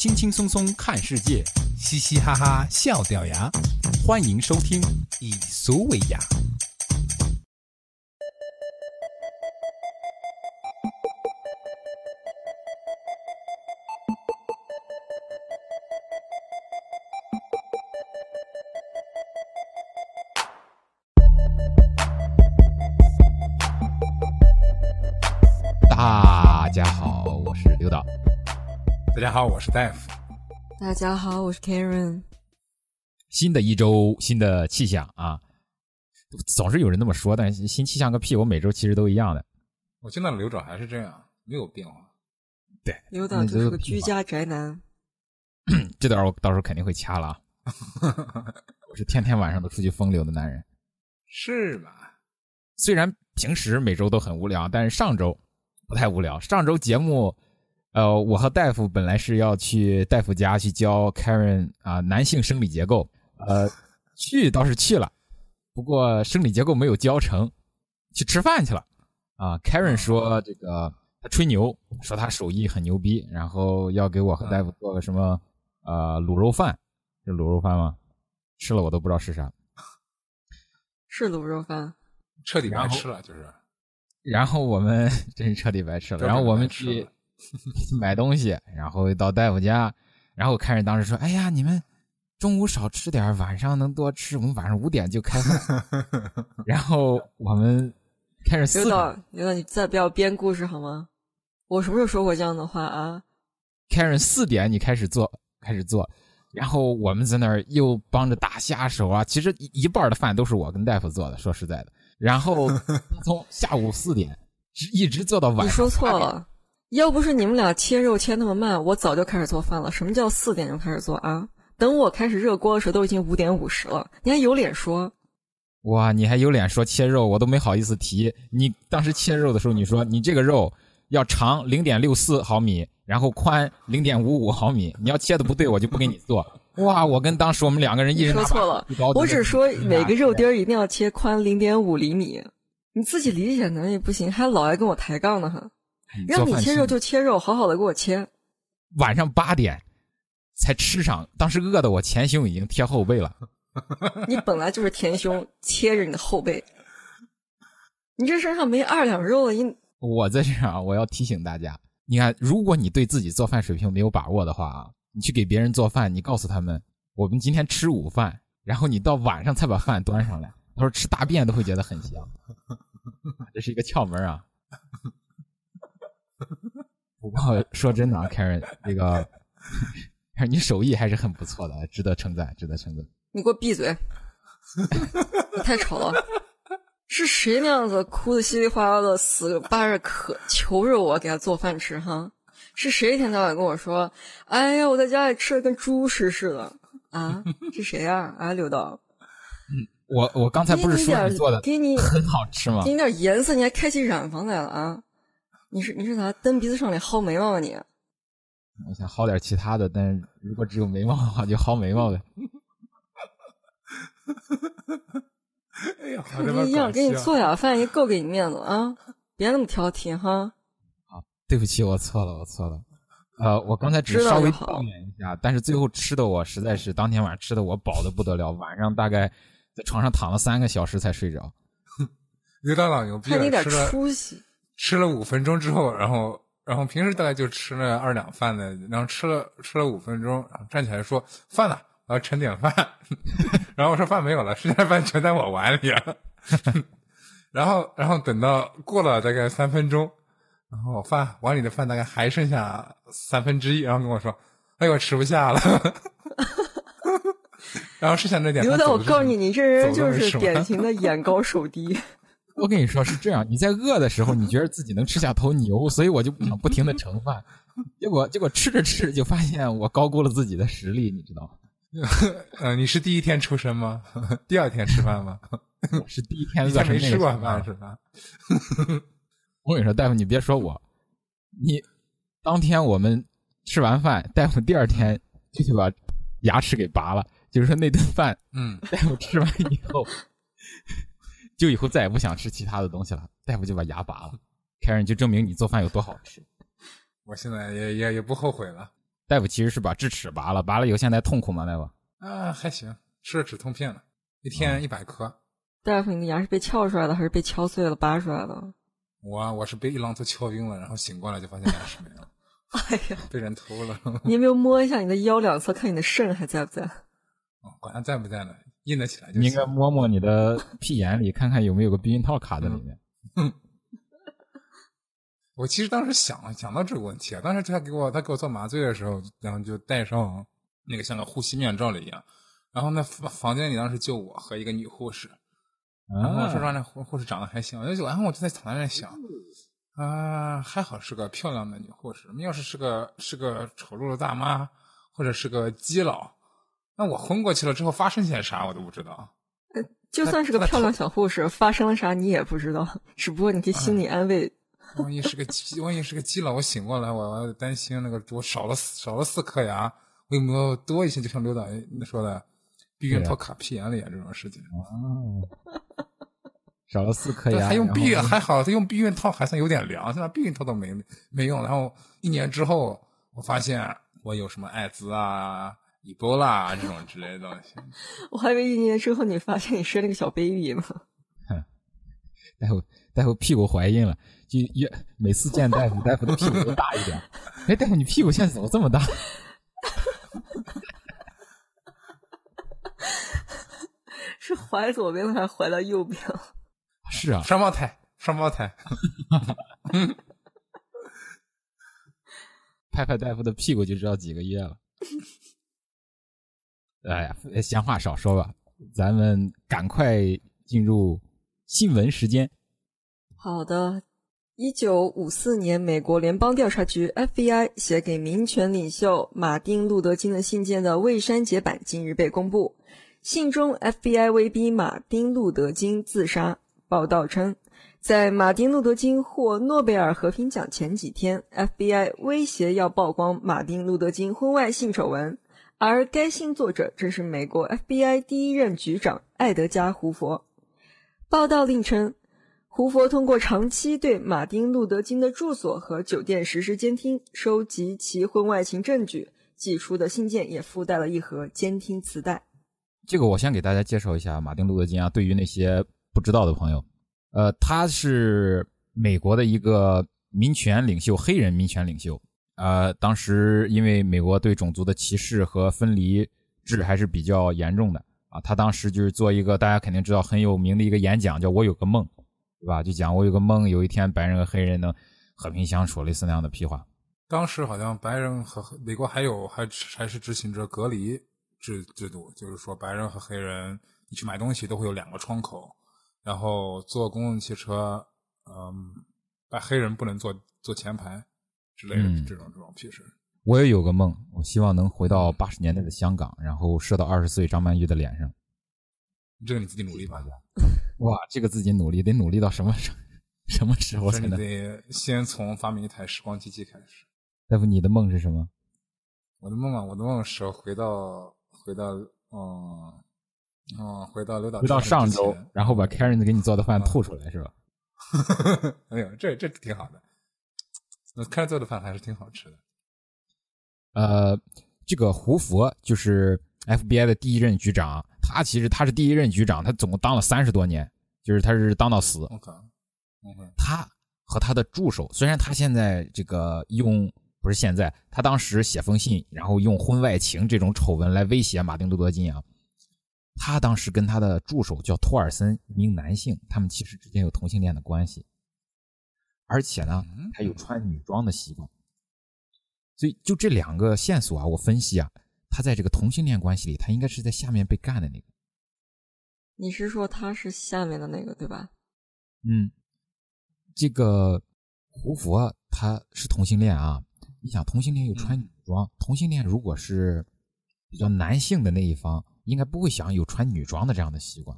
轻轻松松看世界，嘻嘻哈哈笑掉牙，欢迎收听。以俗为雅。大家好，我是大夫。大家好，我是 Karen。新的一周，新的气象啊！总是有人那么说，但是新气象个屁！我每周其实都一样的。我现在的刘导还是这样，没有变化。对，刘导就是个居家宅男。这段我到时候肯定会掐了啊！我是天天晚上都出去风流的男人。是吧？虽然平时每周都很无聊，但是上周不太无聊。上周节目，呃，我和大夫本来是要去大夫家去教 Karen 啊男性生理结构，呃，去倒是去了，不过生理结构没有教成，去吃饭去了。啊，Karen 说这个他吹牛，说他手艺很牛逼，然后要给我和大夫做个什么呃卤肉饭，是卤肉饭吗？吃了我都不知道是啥。是卤肉饭，彻底白吃了，就是。然后我们 真是彻底白吃了。然后我们去 买东西，然后到大夫家，然后开始当时说：“哎呀，你们中午少吃点，晚上能多吃。我们晚上五点就开饭。”然后我们开始四刘导，刘导，你再不要编故事好吗？我什么时候说过这样的话啊？Karen 四点你开始做，开始做。然后我们在那儿又帮着打下手啊，其实一半的饭都是我跟大夫做的，说实在的。然后 从下午四点一直做到晚上。你说错了，要不是你们俩切肉切那么慢，我早就开始做饭了。什么叫四点就开始做啊？等我开始热锅的时候，都已经五点五十了，你还有脸说？哇，你还有脸说切肉？我都没好意思提。你当时切肉的时候，你说你这个肉要长零点六四毫米。然后宽零点五五毫米，你要切的不对，我就不给你做。哇，我跟当时我们两个人一人说错了，我只说每个肉丁儿一定要切宽零点五厘米。你自己理解能力不行，还老爱跟我抬杠呢，哈！让你切肉就切肉，好好的给我切。晚上八点才吃上，当时饿的我前胸已经贴后背了。你本来就是前胸贴着你的后背，你这身上没二两肉了，你我在这啊，我要提醒大家。你看，如果你对自己做饭水平没有把握的话啊，你去给别人做饭，你告诉他们我们今天吃午饭，然后你到晚上才把饭端上来，他说吃大便都会觉得很香，这是一个窍门啊。不过说真的啊，Karen，这个你手艺还是很不错的，值得称赞，值得称赞。你给我闭嘴！你太吵了。是谁那样子哭的稀里哗啦的死巴着渴求着我给他做饭吃哈？是谁一天到晚跟我说：“哎呀，我在家里吃的跟猪食似的啊？”是谁呀？啊，刘导。嗯，我我刚才不是说你做的给你很好吃吗？给你点颜色，你还开起染房来了啊？你是你是咋蹬鼻子上脸薅眉毛啊你？我想薅点其他的，但是如果只有眉毛的话，就薅眉毛呗。哎呀，一样给你做 点饭也够给你面子啊！别那么挑剔哈。好，对不起，我错了，我错了。呃，我刚才只是稍微抱怨一下，但是最后吃的我实在是当天晚上吃的我饱的不得了，晚上大概在床上躺了三个小时才睡着。刘大老牛逼了，吃了吃了五分钟之后，然后然后平时大概就吃了二两饭的，然后吃了吃了五分钟，然后站起来说饭呢。我要盛点饭，然后我说饭没有了，剩下的饭全在我碗里了。然后，然后等到过了大概三分钟，然后饭碗里的饭大概还剩下三分之一，然后跟我说：“哎，我吃不下了。”然后剩下那点，刘导，我告诉你，你这人就是典型的眼高手低。我跟你说是这样，你在饿的时候，你觉得自己能吃下头牛，所以我就不想不停的盛饭。结果，结果吃着吃着就发现我高估了自己的实力，你知道吗？呃，你是第一天出生吗？第二天吃饭吗？是第一天饿没吃过饭是吧？我跟你说，大夫，你别说我，你当天我们吃完饭，大夫第二天就去把牙齿给拔了，就是说那顿饭，嗯，大夫吃完以后，就以后再也不想吃其他的东西了，大夫就把牙拔了，开始就证明你做饭有多好吃。我现在也也也不后悔了。大夫其实是把智齿拔了，拔了以后现在痛苦吗？大夫？啊，还行，吃了止痛片了，一天一百颗。大夫，你的牙是被撬出来的还是被敲碎了拔出来的？我我是被一榔头敲晕了，然后醒过来就发现牙齿没了，哎呀，被人偷了。你有没有摸一下你的腰两侧，看你的肾还在不在？哦，管它在不在呢，硬得起来就你应该。摸摸你的屁眼里，看看有没有个避孕套卡在里面。我其实当时想想到这个问题啊，当时他给我他给我做麻醉的时候，然后就戴上那个像个呼吸面罩了一样，然后那房房间里当时就我和一个女护士，然后说实啊，话那护护士长得还行，我就然后我就在躺在那想，啊，还好是个漂亮的女护士，要是是个是个丑陋的大妈或者是个基佬，那我昏过去了之后发生些啥我都不知道。就算是个漂亮小护士，发生了啥你也不知道，只不过你可以心理安慰。万一是个鸡，万一是个鸡了，我醒过来，我我担心那个我少了少了四颗牙，我有没有多一些？就像刘导说的，避孕套卡屁眼里啊这种事情。啊 少了四颗对，牙，还用避孕还好，他用避孕套还算有点良，现在避孕套都没没用。然后一年之后，我发现我有什么艾滋啊、伊波拉啊这种之类的东西。我还以为一年之后你发现你生了个小 baby 呢。大夫大夫屁股怀孕了，就越每次见大夫，大夫的屁股都大一点。哎，大夫你屁股现在怎么这么大？是怀左边了还是怀到右边了？是啊，双胞胎，双胞胎。拍拍大夫的屁股就知道几个月了。哎呀，闲话少说吧，咱们赶快进入新闻时间。好的。一九五四年，美国联邦调查局 FBI 写给民权领袖马丁·路德·金的信件的未删节版近日被公布。信中，FBI 威逼马丁·路德·金自杀。报道称，在马丁·路德·金获诺贝尔和平奖前几天，FBI 威胁要曝光马丁·路德·金婚外性丑闻，而该信作者正是美国 FBI 第一任局长艾德加·胡佛。报道另称，胡佛通过长期对马丁·路德·金的住所和酒店实施监听，收集其婚外情证据。寄出的信件也附带了一盒监听磁带。这个我先给大家介绍一下马丁·路德·金啊，对于那些不知道的朋友，呃，他是美国的一个民权领袖，黑人民权领袖。呃，当时因为美国对种族的歧视和分离制还是比较严重的啊，他当时就是做一个大家肯定知道很有名的一个演讲，叫“我有个梦”，对吧？就讲我有个梦，有一天白人和黑人能和平相处，类似那样的屁话。当时好像白人和美国还有还还是执行着隔离制制度，就是说白人和黑人你去买东西都会有两个窗口，然后坐公共汽车，嗯，白黑人不能坐坐前排之类的、嗯这种这种屁事。我也有个梦，我希望能回到八十年代的香港，然后射到二十岁张曼玉的脸上。这个你自己努力吧，哇，这个自己努力得努力到什么时 什么时候才能？得先从发明一台时光机器开始。大夫，你的梦是什么？我的梦啊，我的梦是回到回到嗯嗯回到刘导回到上周，然后把 Karen 给你做的饭吐出来是吧？哎呦，这这挺好的。那开做的饭还是挺好吃的。呃，这个胡佛就是 FBI 的第一任局长，他其实他是第一任局长，他总共当了三十多年，就是他是当到死。OK，OK 他和他的助手，虽然他现在这个用不是现在，他当时写封信，然后用婚外情这种丑闻来威胁马丁·路德·金啊。他当时跟他的助手叫托尔森，一名男性，他们其实之间有同性恋的关系，而且呢，嗯他有穿女装的习惯。所以就这两个线索啊，我分析啊，他在这个同性恋关系里，他应该是在下面被干的那个。你是说他是下面的那个对吧？嗯，这个胡佛他是同性恋啊。你想，同性恋又穿女装，同性恋如果是比较男性的那一方，应该不会想有穿女装的这样的习惯，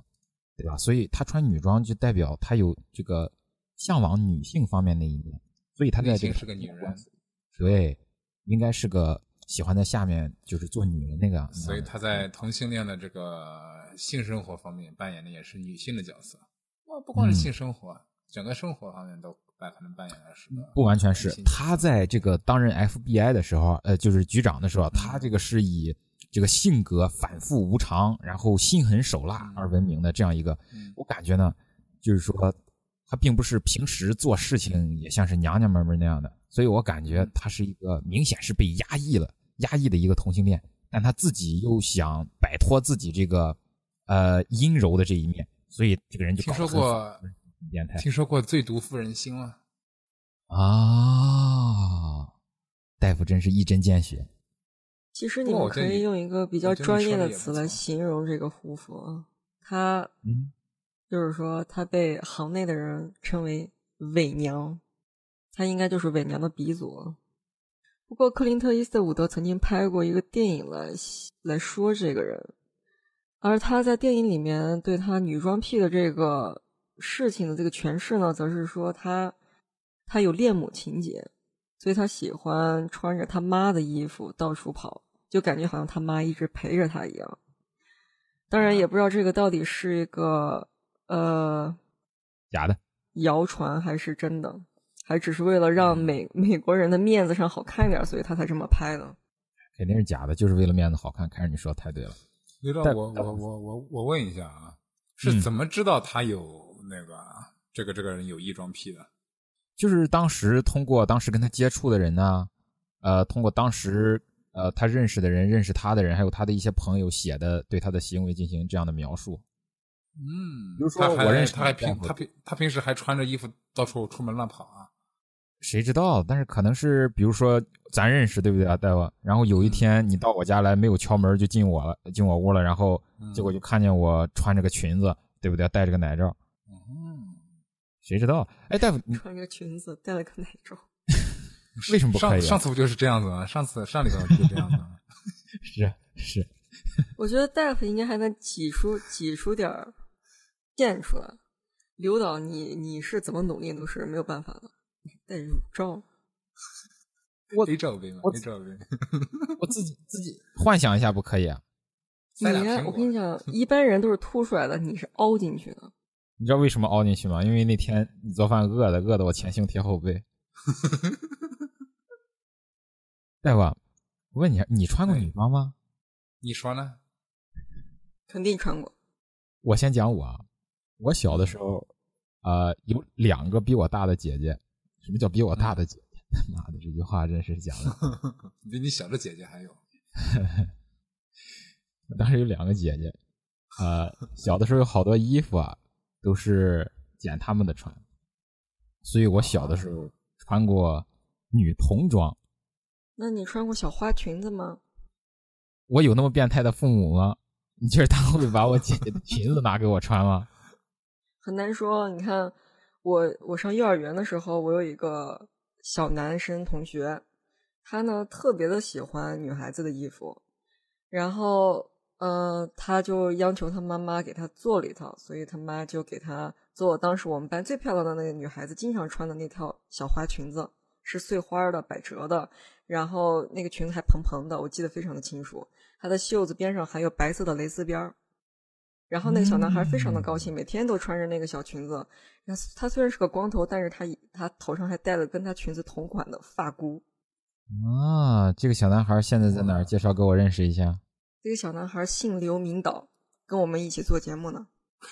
对吧？所以他穿女装就代表他有这个向往女性方面那一面，所以他在内这个是个女人，对，应该是个喜欢在下面就是做女人那个样子。所以他在同性恋的这个性生活方面扮演的也是女性的角色。哇，不光是嗯性生活，整个生活方面都扮可能扮演的是个不完全是他在这个担任 FBI 的时候，呃，就是局长的时候，他这个是以这个性格反复无常，然后心狠手辣而闻名的这样一个。嗯我感觉呢，就是说他并不是平时做事情也像是娘娘们们那样的，所以我感觉他是一个明显是被压抑了、压抑的一个同性恋，但他自己又想摆脱自己这个呃阴柔的这一面，所以这个人就听说过变态。听说过最毒妇人心了？啊，大夫真是一针见血。其实你们可以用一个比较专业的词来形容这个护肤啊，他嗯，就是说他被行内的人称为伪娘，他应该就是伪娘的鼻祖。不过克林特·伊斯特伍德曾经拍过一个电影来来说这个人，而他在电影里面对他女装癖的这个事情的这个诠释呢，则是说他他有恋母情节，所以他喜欢穿着他妈的衣服到处跑，就感觉好像他妈一直陪着他一样。当然，也不知道这个到底是一个呃假的。谣传还是真的，还只是为了让美 美国人的面子上好看点，所以他才这么拍的。肯定是假的，就是为了面子好看。看着你说的太对了。刘导，但我我我我我问一下啊，是嗯怎么知道他有那个这个这个人有异装癖的？就是当时通过当时跟他接触的人呢，呃，通过当时呃他认识的人、认识他的人，还有他的一些朋友写的对他的行为进行这样的描述。嗯比如说他我认识他还平他平他平时还穿着衣服到处出门乱跑啊？谁知道？但是可能是比如说咱认识，对不对啊，大夫？然后有一天你到我家来，没有敲门就进我了，进我屋了，然后嗯结果就看见我穿着个裙子，对不对？戴着个奶罩，嗯，谁知道？哎，大夫，你穿个裙子，戴了个奶罩，为什么不可以啊上上次不就是这样子吗？上次上礼拜不就这样子吗？是是，我觉得大夫应该还能挤出挤出点儿线出来。刘导，你你是怎么努力都是没有办法的。戴乳罩，我没罩杯吗？我没罩杯。我自己自己幻想一下，不可以啊？你我跟你讲，一般人都是凸出来的，你是凹进去的。你知道为什么凹进去吗？因为那天你做饭饿的，饿的我前胸贴后背。大夫，我问你，你穿过女装吗？你说呢？肯定穿过。我先讲我啊，我小的时候，呃，有两个比我大的姐姐。什么叫比我大的姐姐？他 妈的，这句话真是讲的。比你小的姐姐还有。我 当时有两个姐姐，呃，小的时候有好多衣服啊，都是捡他们的穿，所以我小的时候穿过女童装。那你穿过小花裙子吗？我有那么变态的父母吗？你觉得他会把我姐姐的裙子拿给我穿吗？很难说。你看，我我上幼儿园的时候，我有一个小男生同学，他呢特别的喜欢女孩子的衣服，然后呃，他就要求他妈妈给他做了一套，所以他妈就给他做当时我们班最漂亮的那个女孩子经常穿的那套小花裙子，是碎花的、百褶的，然后那个裙子还蓬蓬的，我记得非常的清楚。它的袖子边上还有白色的蕾丝边儿。然后那个小男孩非常的高兴，每天都穿着那个小裙子。然后他虽然是个光头，但是他他头上还戴了跟他裙子同款的发箍。啊，这个小男孩现在在哪儿？介绍给我认识一下。这个小男孩姓刘明导，跟我们一起做节目呢。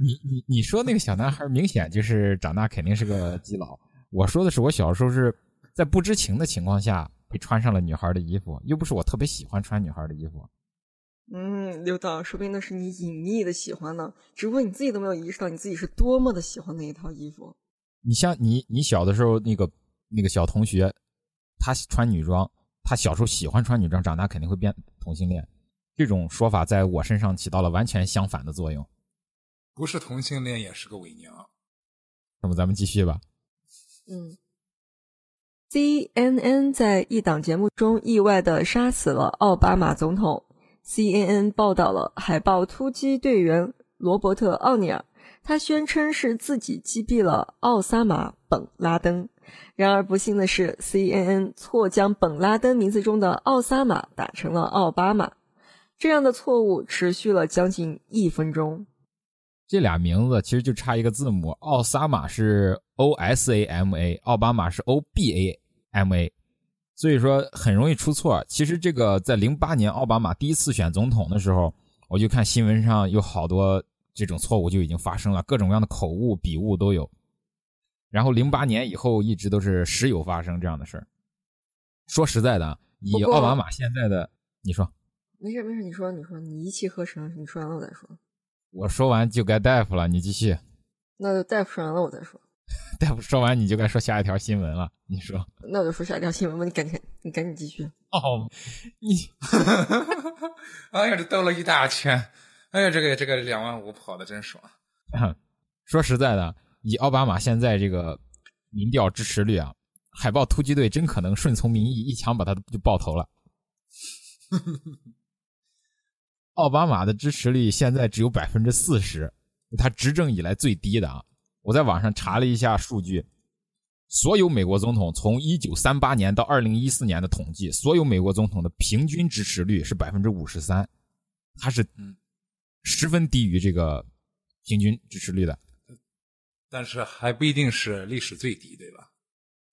你你你说那个小男孩明显就是长大肯定是个基佬。我说的是我小时候是在不知情的情况下被穿上了女孩的衣服，又不是我特别喜欢穿女孩的衣服。嗯，刘导，说不定那是你隐秘的喜欢呢，只不过你自己都没有意识到你自己是多么的喜欢那一套衣服。你像你你小的时候那个那个小同学，他穿女装，他小时候喜欢穿女装，长大肯定会变同性恋。这种说法在我身上起到了完全相反的作用。不是同性恋也是个伪娘。那么咱们继续吧。嗯，CNN 在一档节目中意外的杀死了奥巴马总统。CNN 报道了海豹突击队员罗伯特·奥尼尔，他宣称是自己击毙了奥萨马·本·拉登。然而不幸的是，CNN 错将本·拉登名字中的奥萨马打成了奥巴马，这样的错误持续了将近一分钟。这俩名字其实就差一个字母，奥萨马是 O S A M A，奥巴马是 O B A M A，所以说很容易出错。其实这个在零八年奥巴马第一次选总统的时候，我就看新闻上有好多这种错误就已经发生了，各种各样的口误、笔误都有。然后零八年以后一直都是时有发生这样的事儿。说实在的，以奥巴马现在的，你说，没事没事，你说你说，你一气呵成，你说完了我再说。我说完就该大夫了，你继续。那就大夫说完了我再说。大夫说完你就该说下一条新闻了，你说。那我就说下一条新闻吧，你赶紧你赶紧继续。哦，你，哎呀，这兜了一大圈，哎呀，这个这个两万五跑的真爽。说实在的，以奥巴马现在这个民调支持率啊，海豹突击队真可能顺从民意，一枪把他就爆头了。奥巴马的支持率现在只有百分之四十，他执政以来最低的啊！我在网上查了一下数据，所有美国总统从一九三八年到二零一四年的统计，所有美国总统的平均支持率是百分之五十三，他是十分低于这个平均支持率的。但是还不一定是历史最低，对吧？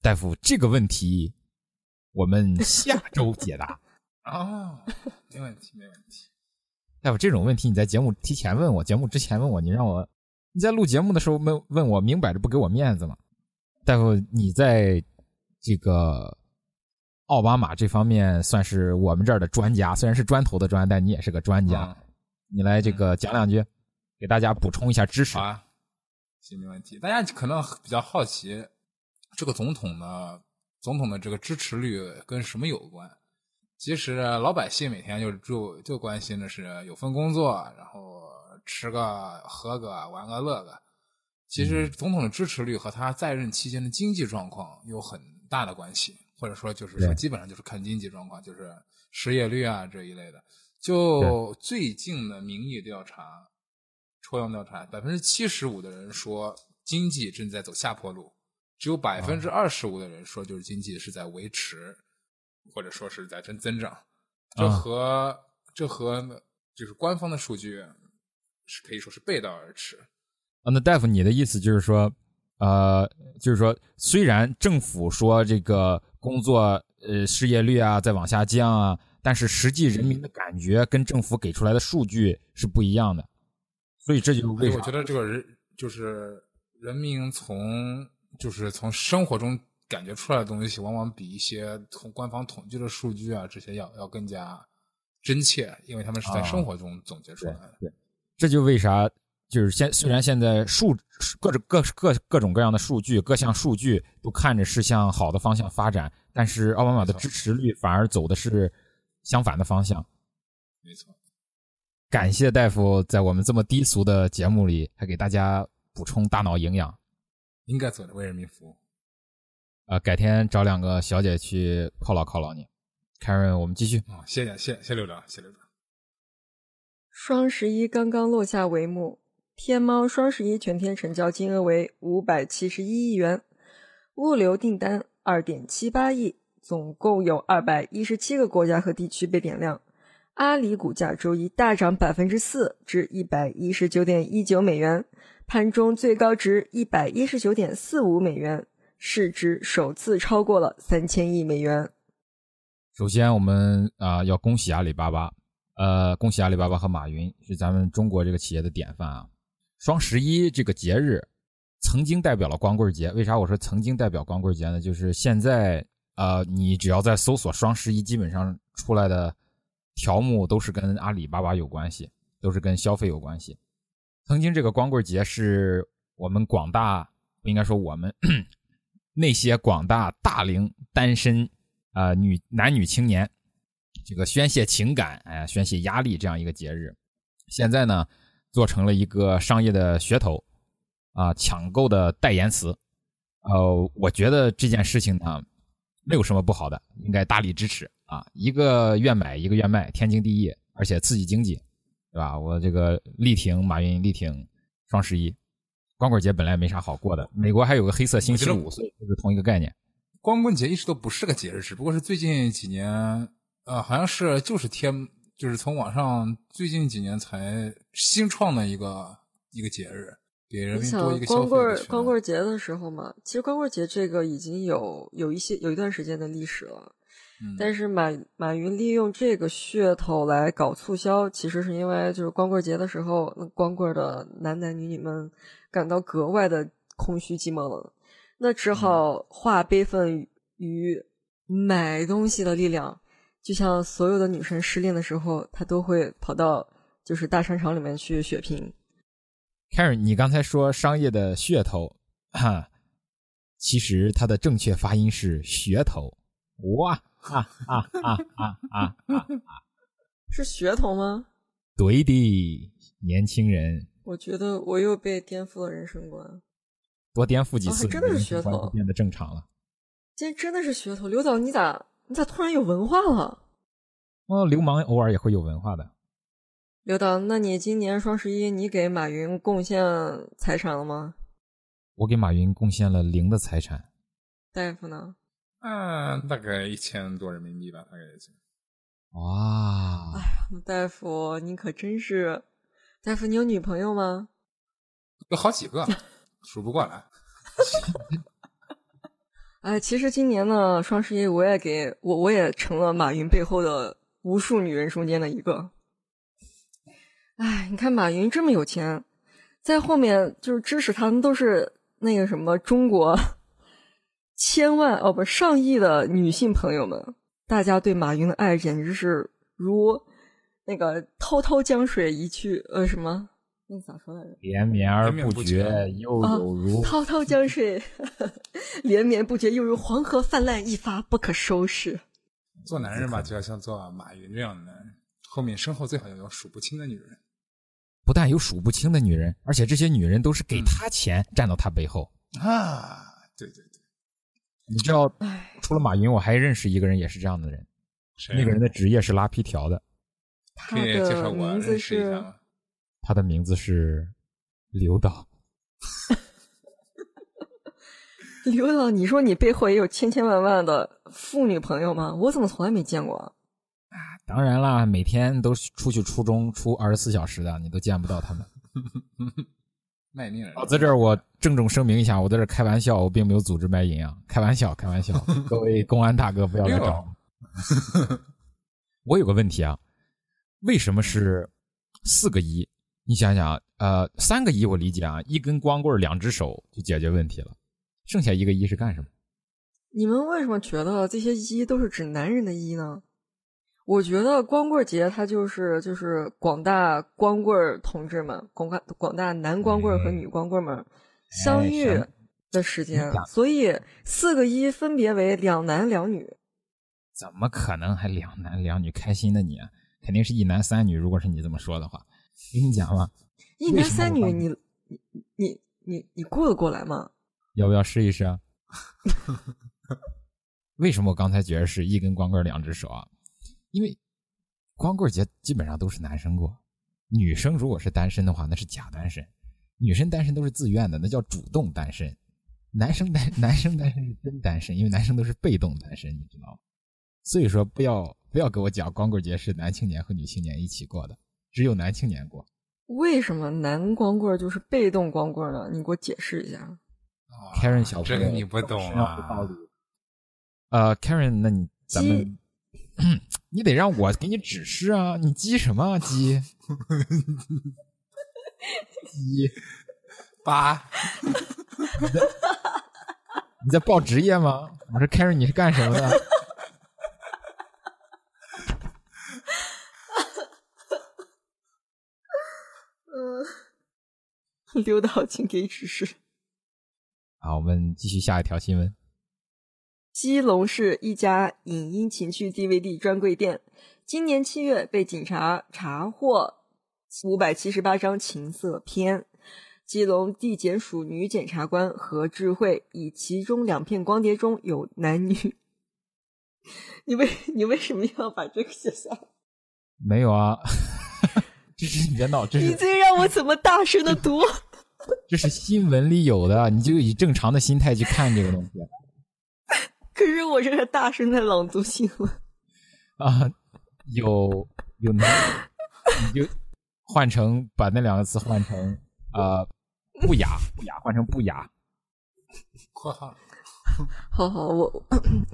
大夫，这个问题我们下周解答。哦，没问题，没问题。大夫，这种问题你在节目提前问我，节目之前问我，你让我你在录节目的时候问问我，明摆着不给我面子嘛？大夫，你在这个奥巴马这方面算是我们这儿的专家，虽然是砖头的砖，但你也是个专家，你来这个讲两句，给大家补充一下知识啊。行，没问题。大家可能比较好奇，这个总统呢，总统的这个支持率跟什么有关？其实老百姓每天就就就关心的是有份工作，然后吃个喝个玩个乐个。其实总统的支持率和他在任期间的经济状况有很大的关系，或者说就是说基本上就是看经济状况，就是失业率啊这一类的。就最近的民意调查、抽样调查，百分之七十五的人说经济正在走下坡路，只有百分之二十五的人说就是经济是在维持。或者说是在增增长，这和这和就是官方的数据是可以说是背道而驰。啊，那大夫，你的意思就是说，呃，就是说，虽然政府说这个工作呃失业率啊在往下降啊，但是实际人民的感觉跟政府给出来的数据是不一样的，所以这就我觉得这个人就是人民从就是从生活中。感觉出来的东西，往往比一些从官方统计的数据啊这些要要更加真切，因为他们是在生活中总结出来的。对，这就为啥就是现虽然现在数各种各各各种各样的数据，各项数据都看着是向好的方向发展，但是奥巴马的支持率反而走的是相反的方向。没错。感谢大夫在我们这么低俗的节目里，还给大家补充大脑营养。应该做的，为人民服务。啊，改天找两个小姐去犒劳犒劳你，Karen，我们继续啊，谢谢谢谢刘导，谢刘导。双十一刚刚落下帷幕，天猫双十一全天成交金额为五百七十一亿元，物流订单二点七八亿，总共有二百一十七个国家和地区被点亮。阿里股价周一大涨百分之四，至一百一十九点一九美元，盘中最高值一百一十九点四五美元。市值首次超过了三千亿美元。首先，我们啊要恭喜阿里巴巴，呃，恭喜阿里巴巴和马云是咱们中国这个企业的典范啊。双十一这个节日曾经代表了光棍节，为啥我说曾经代表光棍节呢？就是现在呃，你只要在搜索双十一，基本上出来的条目都是跟阿里巴巴有关系，都是跟消费有关系。曾经这个光棍节是我们广大不应该说我们。那些广大大龄单身啊女男女青年，这个宣泄情感，哎，宣泄压力这样一个节日，现在呢做成了一个商业的噱头啊，抢购的代言词。呃，我觉得这件事情呢没有什么不好的，应该大力支持啊。一个愿买，一个愿卖，天经地义，而且刺激经济，对吧？我这个力挺马云，力挺双十一。光棍节本来没啥好过的，美国还有个黑色星期五，所以就是同一个概念。光棍节一直都不是个节日，只不过是最近几年，呃，好像是就是天，就是从网上最近几年才新创的一个一个节日，给人民多一个消光棍。光棍儿节的时候嘛，其实光棍儿节这个已经有有一些有一段时间的历史了。嗯但是马马云利用这个噱头来搞促销，其实是因为就是光棍节的时候，那光棍的男男女女们感到格外的空虚寂寞冷，那只好化悲愤于买东西的力量。就像所有的女生失恋的时候，她都会跑到就是大商场里面去血拼。Karen，你刚才说商业的噱头，哈，其实它的正确发音是噱头。哇哈哈哈哈哈哈！是噱头吗？对的，年轻人我觉得我又被颠覆了人生观。多颠覆几次，哦真的是噱头变得正常了。今天真的是噱头，刘导，你咋你咋突然有文化了？哦，流氓偶尔也会有文化的。刘导，那你今年双十一你给马云贡献财产了吗？我给马云贡献了零的财产。大夫呢？嗯，大概一千多人民币吧，大概也行。哇，大夫，你可真是，大夫，你有女朋友吗？有好几个，数不过来。哎，其实今年呢，双十一我也给我我也成了马云背后的无数女人中间的一个。哎，你看马云这么有钱，在后面就是支持他们都是那个什么中国千万哦不上亿的女性朋友们，大家对马云的爱简直是如那个滔滔江水一去呃什么那咋说来着？连绵而不绝绝，又啊有如滔滔江水连绵不绝，又如黄河泛滥，一发不可收拾。做男人吧，就要像做马云这样的男人，后面身后最好要有数不清的女人。不但有数不清的女人，而且这些女人都是给他钱，站到他背后。啊，对对对，你知道，唉，除了马云，我还认识一个人，也是这样的人。那个人的职业是拉皮条的，他可以介绍我的名字认识一下是吗？他的名字是刘导。刘导。你说你背后也有千千万万的妇女朋友吗？我怎么从来没见过啊？当然啦，每天都出去初中出二十四小时的，你都见不到他们。卖命人我，在这儿我郑重声明一下，我在这儿开玩笑，我并没有组织卖淫啊，开玩笑，开玩笑，各位公安大哥不要来找我。我有个问题啊，为什么是四个一？你想想，呃，三个一我理解啊，一根光棍儿两只手就解决问题了，剩下一个一是干什么？你们为什么觉得这些一都是指男人的一呢？我觉得光棍节它就是就是广大光棍儿同志们，广大广大男光棍儿和女光棍儿们相遇的时间所以四个一分别为两男两女。怎么可能还两男两女？开心的你啊，肯定是一男三女。如果是你这么说的话，跟你讲吧，一男三女，你你你你你过得过来吗？要不要试一试啊？为什么我刚才觉得是一根光棍两只手啊？因为光棍节基本上都是男生过，女生如果是单身的话，那是假单身。女生单身都是自愿的，那叫主动单身。男生单 男生单身是真单身，因为男生都是被动单身，你知道吗？所以说不要不要给我讲光棍节是男青年和女青年一起过的，只有男青年过。为什么男光棍就是被动光棍呢？你给我解释一下。啊 Karen 小朋友这个你不懂啊。呃 Karen，那你咱们，你得让我给你指示啊！你鸡什么啊鸡？鸡，八你在报职业吗？我说 Karen，你是干什么的？刘导，请给指示。好，我们继续下一条新闻。基隆市一家影音情趣 DVD 专柜店，今年七月被警察查获五百七十八张情色片。基隆地检署女检察官何智慧以其中两片光碟中有男女，你为你为什么要把这个写下来？没有啊，这是你别闹，这你是这让我怎么大声的读？这是新闻里有的，你就以正常的心态去看这个东西 可是我这是大声的朗读新闻。啊。有有男，你就换成把那两个词换成呃，不雅，不雅换成不雅。括号，好好，我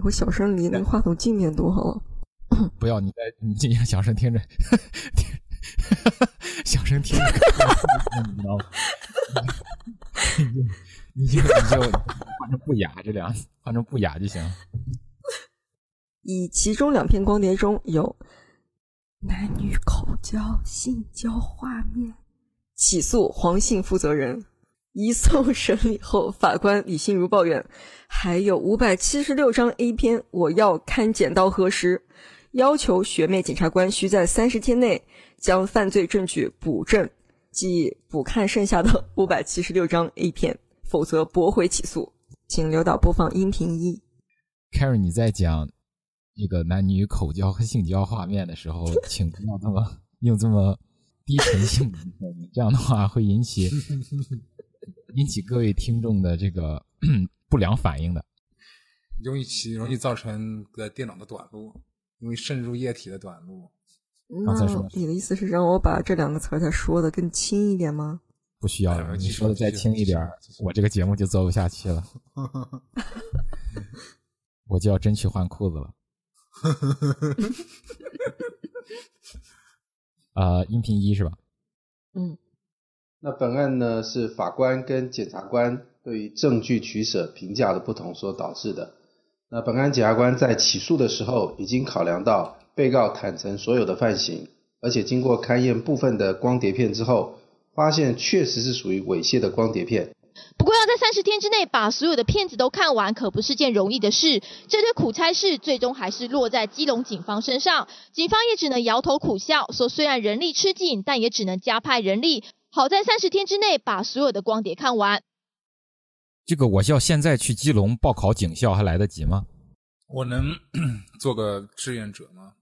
我小声离那个话筒近点读好了。不要你在你尽量小声听着，听 小声听，你知道吗？你就你就换成不雅这两换成不雅就行。以其中两片光碟中有男女口交、性交画面，起诉黄姓负责人。移送审理后，法官李心如抱怨，还有五百七十六张 A 片，我要看剪刀核实，要求学妹检察官需在三十天内将犯罪证据补正，即补看剩下的 五百七十六张 A 片，否则驳回起诉。请刘导播放音频一。Karen，你在讲这个男女口交和性交画面的时候，请不要这么用这么低沉性的声音，这样的话会引起 引起各位听众的这个 不良反应的。容易起容易造成的电脑的短路，容易渗入液体的短路。那你的意思是让我把这两个词儿再说的更轻一点吗？不需要你说的再轻一点儿，我这个节目就做不下去了，我就要真去换裤子了。呃，音频一是吧？嗯，那本案呢是法官跟检察官对于证据取舍评价的不同所导致的。那本案检察官在起诉的时候已经考量到被告坦诚所有的犯行，而且经过勘验部分的光碟片之后，发现确实是属于猥亵的光碟片。不过要在三十天之内把所有的片子都看完，可不是件容易的事。这堆苦差事最终还是落在基隆警方身上，警方也只能摇头苦笑，说虽然人力吃紧，但也只能加派人力，好在三十天之内把所有的光碟看完。这个我要现在去基隆报考警校还来得及吗？我能 做个志愿者吗？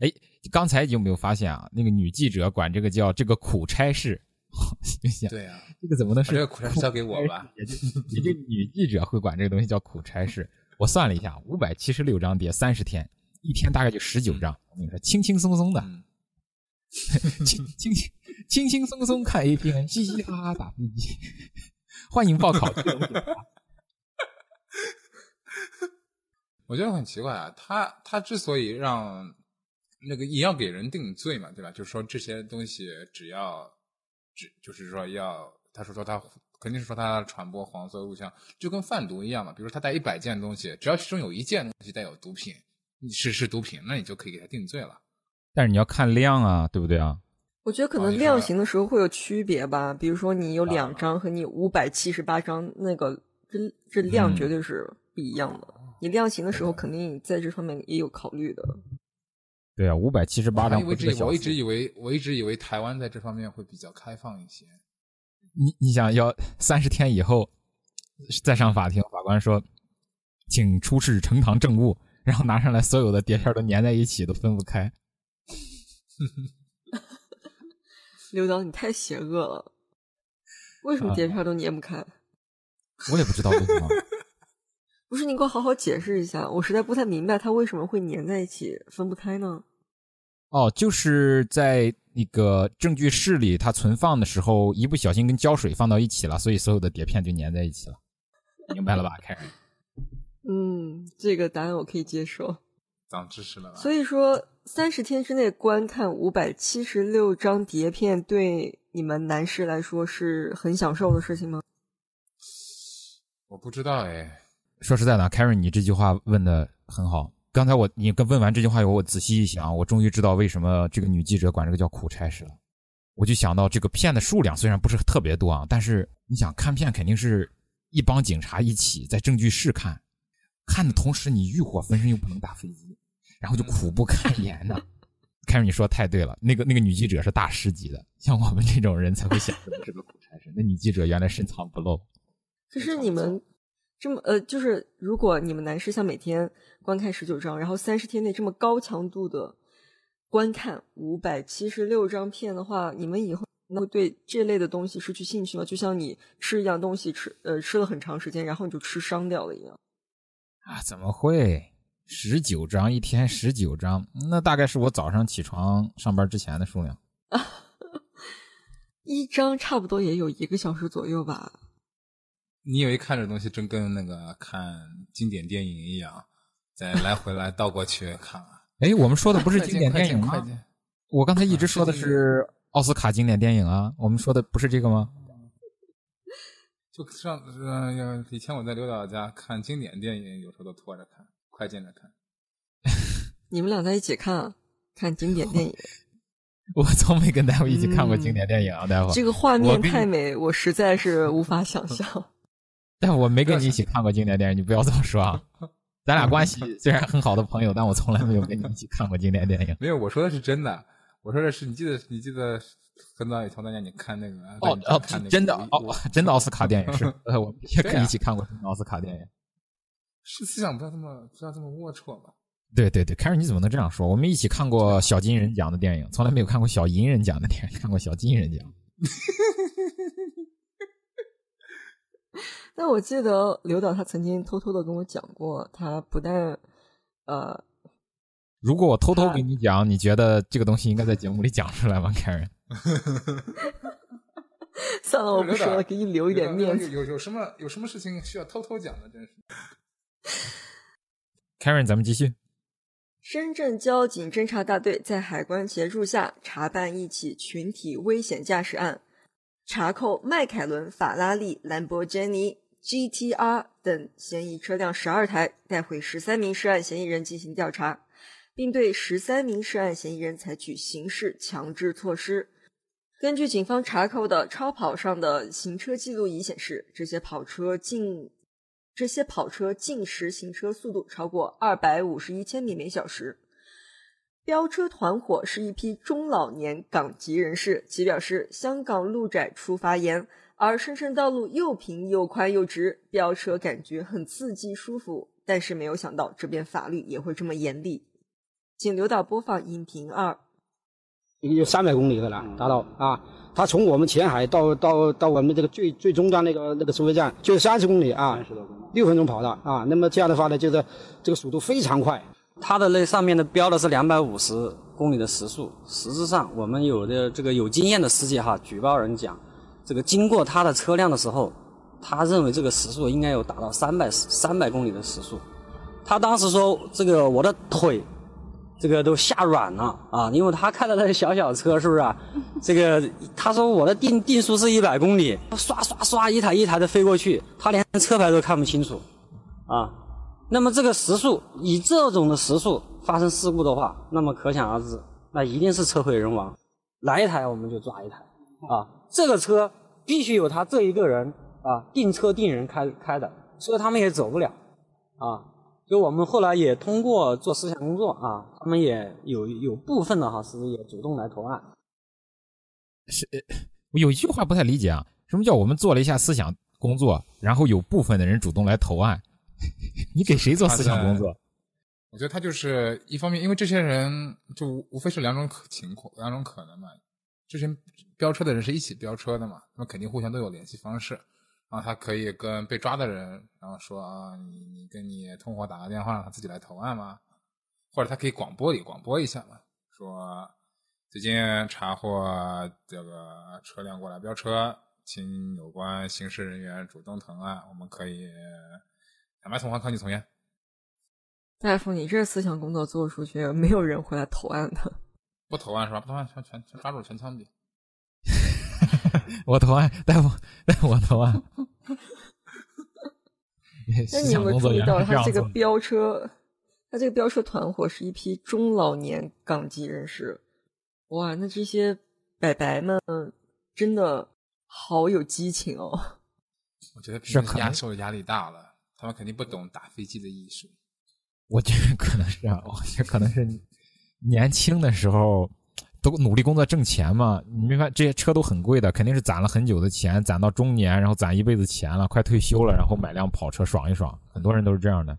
哎，刚才有没有发现啊？那个女记者管这个叫这个苦差事，对呀、这个怎么能是把这个苦差事交给我吧？也就也就女记者会管这个东西叫苦差事。我算了一下，五百七十六张碟，三十天，一天大概就十九张。我跟你说，轻轻松松的，嗯，轻轻轻轻轻松松看 A 片，嘻嘻哈哈打飞机。欢迎报考。我觉得很奇怪啊，他他之所以让那个也要给人定罪嘛，对吧？就是说这些东西只要只就是说要，他说说他肯定是说他传播黄色录像，就跟贩毒一样嘛。比如说他带一百件东西，只要其中有一件东西带有毒品，是是毒品，那你就可以给他定罪了。但是你要看量啊，对不对啊？我觉得可能量刑的时候会有区别吧，比如说你有两啊张和你五百七十八张，那个这这量嗯绝对是不一样的。你量刑的时候肯定在这方面也有考虑的。对啊，五百七十八张我一直不是小我一直以为我一直以为台湾在这方面会比较开放一些。你你想要三十天以后再上法庭，法官说，请出示呈堂证物，然后拿上来所有的碟片都粘在一起，都分不开。刘导，你太邪恶了！为什么啊碟片都粘不开？我也不知道为什么。不是你给我好好解释一下，我实在不太明白它为什么会粘在一起分不开呢？哦，就是在那个证据室里，它存放的时候一不小心跟胶水放到一起了，所以所有的碟片就粘在一起了。明白了吧，凯瑞？嗯，这个答案我可以接受。长知识了吧？所以说，三十天之内观看五百七十六张碟片，对你们男士来说是很享受的事情吗？我不知道哎，说实在的，Karen，你这句话问的很好。刚才我你跟问完这句话以后，我仔细一想，我终于知道为什么这个女记者管这个叫苦差事了。我就想到这个片的数量虽然不是特别多啊，但是你想看片肯定是一帮警察一起在证据室看，看的同时你欲火焚身又不能打飞机，然后就苦不堪言呐。Karen，你说太对了，那个那个女记者是大师级的，像我们这种人才会想这是个苦差事。那女记者原来深藏不露。可是你们这么呃，就是如果你们男士像每天观看十九张，然后三十天内这么高强度的观看五百七十六张片的话，你们以后会对这类的东西失去兴趣吗？就像你吃一样东西吃呃吃了很长时间，然后你就吃伤掉了一样。啊，怎么会？十九张一天，十九张，那大概是我早上起床上班之前的数量。一张差不多也有一个小时左右吧。你以为看这东西真跟那个看经典电影一样，再来回来倒过去看啊？哎，我们说的不是经典电影吗？我刚才一直说的是奥斯卡经典电影啊，我们说的不是这个吗？就上呃，以前我在刘导家看经典电影，有时候都拖着看，快进来看。你们俩在一起看啊，看经典电影，我从没跟大夫一起看过经典电影啊，大夫。这个画面太美，我实在是无法想象。但我没跟你一起看过经典电影，你不要这么说啊。咱俩关系虽然很好的朋友，但我从来没有跟你一起看过经典电影。没有，我说的是真的。我说的是，你记得你记得很早以前在家你看那个哦看那个，真的我哦，真的奥斯卡电影是，呃，我也对啊跟你一起看过真的奥斯卡电影。是思想不要这么不要这么龌龊吧？对对对，凯尔你怎么能这样说？我们一起看过小金人奖的电影，从来没有看过小银人奖的电影，看过小金人奖。但我记得刘导他曾经偷偷的跟我讲过，他不但呃如果我偷偷给你讲，你觉得这个东西应该在节目里讲出来吗？凯尔，算了，我不说了，给你留一点面子。有有有什么有什么事情需要偷偷讲的？真是。凯 尔，咱们继续。深圳交警侦查大队在海关协助下查办一起群体危险驾驶案，查扣迈凯伦、法拉利、兰博基尼、GTR 等嫌疑车辆十二台，带回十三名涉案嫌疑人进行调查，并对十三名涉案嫌疑人采取刑事强制措施。根据警方查扣的超跑上的行车记录仪显示，这些跑车近这些跑车近时行车速度超过二百五十一千米每小时。飙车团伙是一批中老年港籍人士，其表示香港路窄出发严，而深圳道路又平又宽又直，飙车感觉很刺激舒服。但是没有想到这边法律也会这么严厉。请刘导播放音频二。有三百公里的了，达到啊！它从我们前海到到到我们这个最最终端那个那个收费站，就是三十公里啊，六分钟跑的啊。那么这样的话呢，就是这个速度非常快。它的那上面的标的是两百五十公里的时速，实质上我们有的这个有经验的司机哈，举报人讲，这个经过他的车辆的时候，他认为这个时速应该有达到三百三百公里的时速。他当时说这个我的腿这个都吓软了啊，因为他开的那小小车是不是啊？这个他说我的定定速是一百公里，刷刷刷一台一台的飞过去，他连车牌都看不清楚啊。那么这个时速，以这种的时速发生事故的话，那么可想而知，那一定是车毁人亡，来一台我们就抓一台啊。这个车必须有他这一个人啊，定车定人开开的，所以他们也走不了啊。所以我们后来也通过做思想工作啊，他们也有有部分的哈司机也主动来投案。是，我有一句话不太理解啊，什么叫我们做了一下思想工作，然后有部分的人主动来投案？你给谁做思想工作？我觉得他就是一方面，因为这些人就无无非是两种可情况，两种可能嘛。之前飙车的人是一起飙车的嘛，那么肯定互相都有联系方式，然后他可以跟被抓的人，然后说啊，你你跟你同伙打个电话，让他自己来投案嘛，或者他可以广播里广播一下嘛，说最近查获这个车辆过来飙车，请有关刑事人员主动投案，我们可以坦白从宽，抗拒从严。大夫，你这思想工作做出去，没有人会来投案的。不投案是吧？不投案全全全抓住全枪毙。我投案，大夫，大夫，我投案。那你有没有想工作注意到，他这个。飙车，他这个飙车团伙是一批中老年港籍人士。哇，那这些伯伯们真的好有激情哦！我觉得是平时可能压受压力大了，他们肯定不懂打飞机的艺术。我觉得可能是啊，我觉得可能是年轻的时候都努力工作挣钱嘛。你明白，这些车都很贵的，肯定是攒了很久的钱，攒到中年，然后攒一辈子钱了，快退休了，然后买辆跑车爽一爽。很多人都是这样的。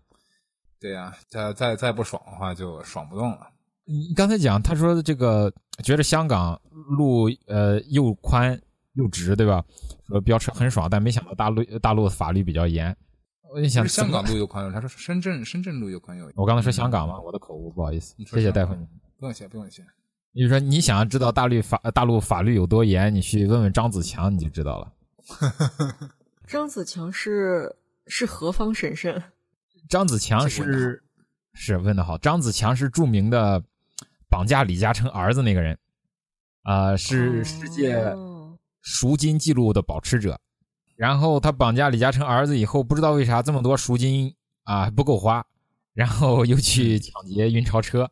对呀、再再再不爽的话就爽不动了。你刚才讲，他说这个觉得香港路呃又宽又直，对吧？说飙车很爽，但没想到大陆大陆的法律比较严。我就想香港路又宽又，他说深圳深圳路又宽又。我刚才说香港吗？我的口误，不好意思谢谢大夫。不用谢，不用谢。你说你想要知道大陆法大陆法律有多严，你去问问张子强，你就知道了。张子强是是何方神圣？张子强是是问的好，张子强是著名的绑架李嘉诚儿子那个人，啊、是世界哦赎金记录的保持者。然后他绑架李嘉诚儿子以后，不知道为啥这么多赎金啊不够花，然后又去抢劫运钞车，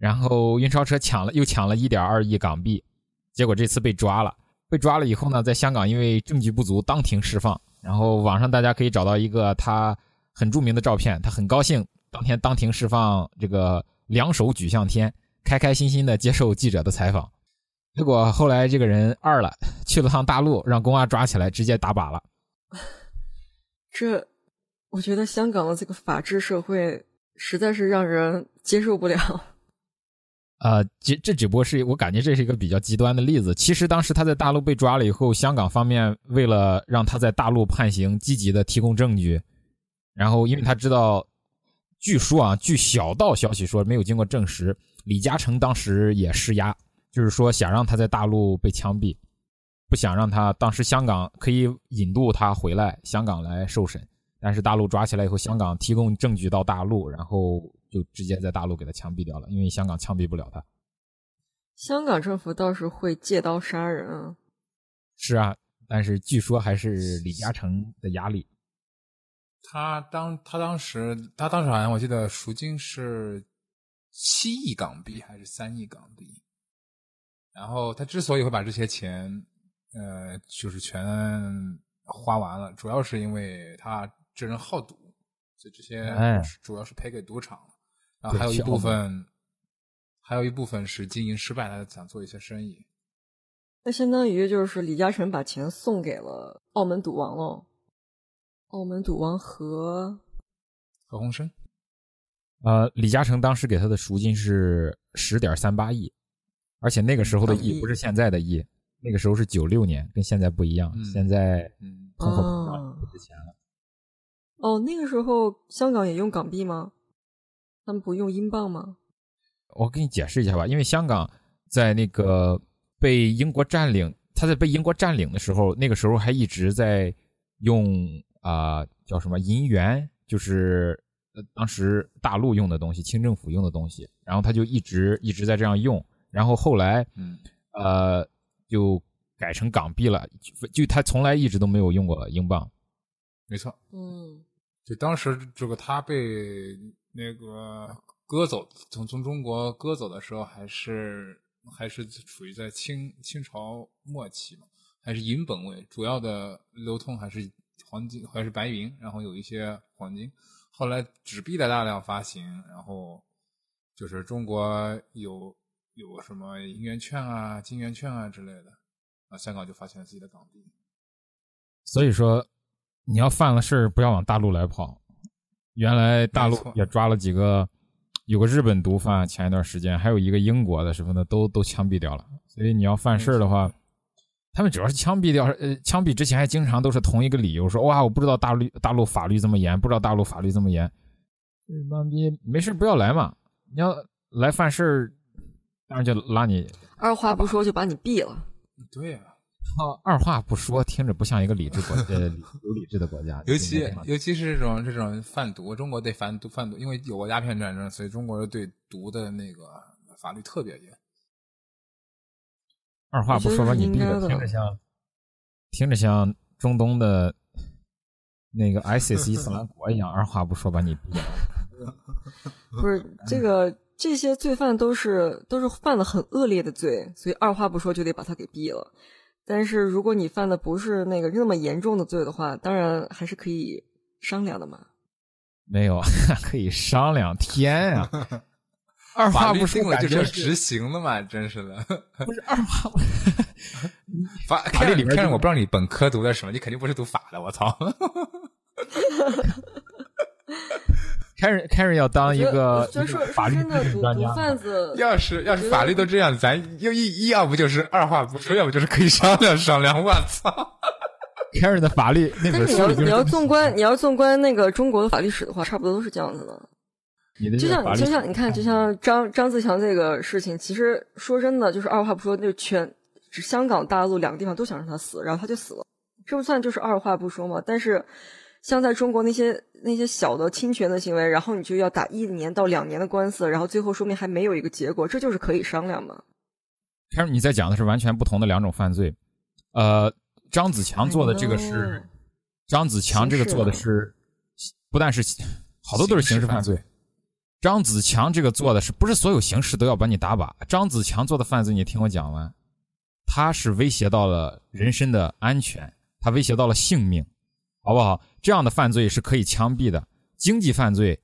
然后运钞车抢了又抢了一点二亿港币，结果这次被抓了。被抓了以后呢，在香港因为证据不足，当庭释放。然后网上大家可以找到一个他很著名的照片，他很高兴当天当庭释放，这个两手举向天，开开心心的接受记者的采访。结果后来这个人二了，去了趟大陆，让公安抓起来，直接打靶了。这，我觉得香港的这个法治社会实在是让人接受不了。呃，这这只不过是我感觉这是一个比较极端的例子。其实当时他在大陆被抓了以后，香港方面为了让他在大陆判刑，积极的提供证据，然后因为他知道，据说啊，据小道消息说没有经过证实，李嘉诚当时也施压，就是说想让他在大陆被枪毙，不想让他当时香港可以引渡他回来香港来受审，但是大陆抓起来以后，香港提供证据到大陆，然后就直接在大陆给他枪毙掉了，因为香港枪毙不了他。香港政府倒是会借刀杀人啊！是啊，但是据说还是李嘉诚的压力。他当他当时他当时好像我记得赎金是七亿港币还是三亿港币，然后他之所以会把这些钱呃就是全花完了，主要是因为他这人好赌，所以这些哎主要是赔给赌场了，然后还有一部分还有一部分是经营失败，他想做一些生意。那相当于就是李嘉诚把钱送给了澳门赌王喽。澳门赌王和何鸿燊，呃，李嘉诚当时给他的赎金是十点三八亿，而且那个时候的亿不是现在的亿，那个时候是九六年，跟现在不一样。嗯现在嗯，通货膨胀哦不值钱了。哦，那个时候香港也用港币吗？他们不用英镑吗？我给你解释一下吧，因为香港在那个被英国占领，他在被英国占领的时候，那个时候还一直在用啊、叫什么银元，就是呃当时大陆用的东西，清政府用的东西，然后他就一直一直在这样用，然后后来嗯呃就改成港币了，就就他从来一直都没有用过英镑。没错，嗯，就当时这个他被那个割走，从从中国割走的时候，还是还是处于在清清朝末期嘛，还是银本位，主要的流通还是黄金还是白银，然后有一些黄金。后来纸币的大量发行，然后就是中国有有什么银元券啊、金元券啊之类的，啊，香港就发行了自己的港币。所以说，你要犯了事儿，不要往大陆来跑。原来大陆也抓了几个，有个日本毒贩，前一段时间还有一个英国的什么的，都都枪毙掉了。所以你要犯事儿的话，他们主要是枪毙掉，呃，枪毙之前还经常都是同一个理由，说哇，我不知道大陆大陆法律这么严，不知道大陆法律这么严。嗯妈逼，没事不要来嘛！你要来犯事儿，当然就拉你。二话不说就把你毙了。对啊。哦二话不说，听着不像一个理智国呃 有理智的国家。尤其尤其是这种这种贩毒，中国对贩毒贩毒，因为有过鸦片战争，所以中国对毒的那个法律特别严。二话不说把你毙了，听着像，听着像中东的那个 ISIS 伊斯兰国一样，二话不说把你毙了。不是这个，这些罪犯都是都是犯了很恶劣的罪，所以二话不说就得把他给毙了。但是如果你犯的不是那个那么严重的罪的话，当然还是可以商量的嘛。没有，可以商量。天呀、二话不说就是要执行的嘛，真是的。不是二话不 法法律里边就看着我不知道你本科读的什么，你肯定不是读法的，我操！凯瑞凯瑞要当一个说法律真的，毒。贩子 要是要是法律都这样，咱又一一要不就是二话不说，要不就是可以商量 商量。我操！凯瑞的法律那但是你要本书就是你要纵观你要纵观那个中国的法律史的话，差不多都是这样子的。你的就像就像你看，就像张张自强这个事情，其实说真的，就是二话不说，就全香港、大陆两个地方都想让他死，然后他就死了，这不算就是二话不说吗？但是像在中国那些那些小的侵权的行为，然后你就要打一年到两年的官司，然后最后说明还没有一个结果，这就是可以商量吗？开始你在讲的是完全不同的两种犯罪。呃，张子强做的这个是哦张子强这个做的是不但是好多都是刑事犯罪。张子强这个做的是不是所有刑事都要把你打靶？张子强做的犯罪，你听我讲完，他是威胁到了人身的安全，他威胁到了性命，好不好？这样的犯罪是可以枪毙的。经济犯罪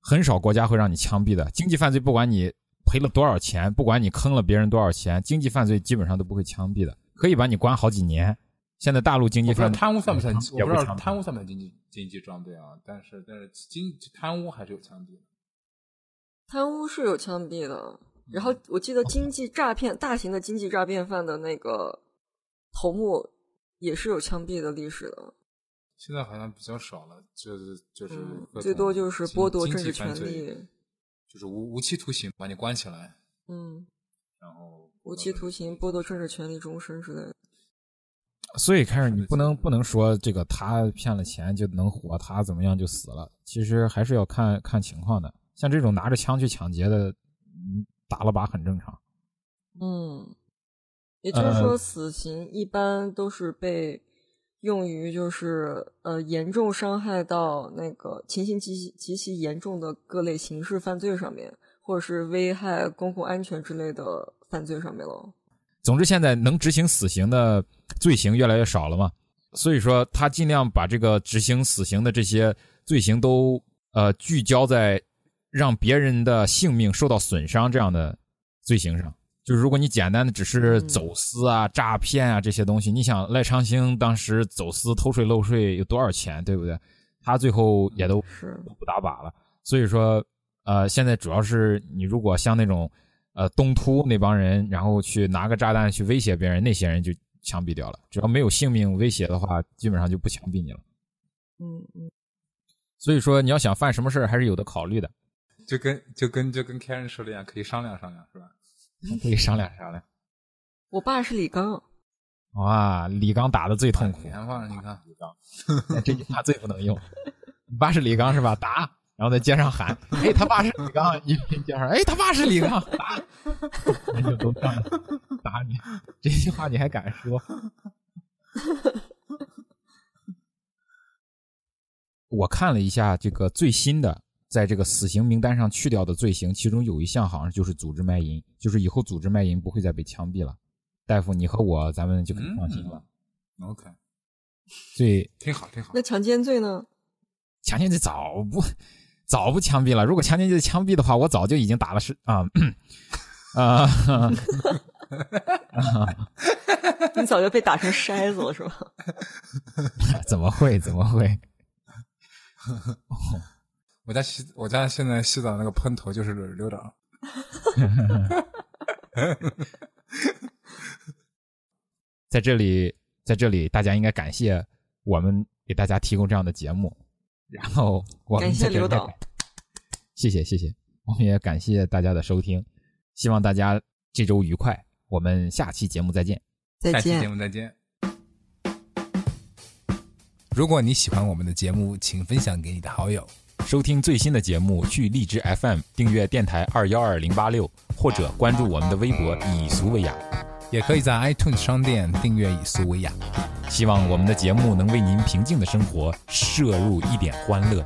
很少国家会让你枪毙的。经济犯罪不管你赔了多少钱，不管你坑了别人多少钱，经济犯罪基本上都不会枪毙的，可以把你关好几年。现在大陆经济犯罪贪污算不算？我不知道贪污算不算经济经济装备啊？但是但是经贪污还是有枪毙的。贪污是有枪毙的，然后我记得经济诈骗、大型的经济诈骗犯的那个头目也是有枪毙的历史的，现在好像比较少了，就是就是最多就是剥夺政治权利，就是无无期徒刑把你关起来，嗯，然后无期徒刑、剥夺政治权利终身之类的。所以开始你不能不能说这个他骗了钱就能活，他怎么样就死了。其实还是要看看情况的。像这种拿着枪去抢劫的，嗯，打了靶很正常。嗯，也就是呃说，死刑一般都是被用于就是呃严重伤害到那个情形极其极其严重的各类刑事犯罪上面，或者是危害公共安全之类的犯罪上面了。总之，现在能执行死刑的罪行越来越少了嘛，所以说他尽量把这个执行死刑的这些罪行都呃聚焦在让别人的性命受到损伤这样的罪行上。就是如果你简单的只是嗯走私啊、诈骗啊这些东西，你想赖昌星当时走私、偷税漏税有多少钱，对不对？他最后也都是，都不打靶了。所以说，呃，现在主要是你如果像那种呃东突那帮人，然后去拿个炸弹去威胁别人，那些人就枪毙掉了。只要没有性命威胁的话，基本上就不枪毙你了。嗯嗯，所以说，你要想犯什么事儿，还是有的考虑的，就跟就跟就跟 Karen 说的一样，可以商量商量，是吧？可以商量商量。我爸是李刚，哇，李刚打的最痛苦，前方你看，这句话最不能用。你爸是李刚是吧？打，然后在街上喊：“哎，他爸是李刚！”一边街上，哎，他爸是李刚，打，人就都干了打你。这句话你还敢说？我看了一下这个最新的，在这个死刑名单上去掉的罪行，其中有一项好像就是组织卖淫，就是以后组织卖淫不会再被枪毙了。大夫，你和我咱们就可以放心了。OK，所以 挺好挺好那。强奸罪呢？强奸罪早不早不枪毙了。如果强奸罪枪毙的话，我早就已经打了是啊啊，你早就被打成筛子了是吧？怎么会？怎么会？我家洗我家现在洗澡那个喷头就是刘导，在这里，在这里，大家应该感谢我们给大家提供这样的节目，然后我们感谢刘导，谢谢谢谢，我们也感谢大家的收听，希望大家这周愉快，我们下期节目再见。再下期节。目再见。如果你喜欢我们的节目，请分享给你的好友。收听最新的节目，去荔枝 FM 订阅电台二幺二零八六，或者关注我们的微博以俗为雅。也可以在 iTunes 商店订阅以俗为雅。希望我们的节目能为您平静的生活摄入一点欢乐。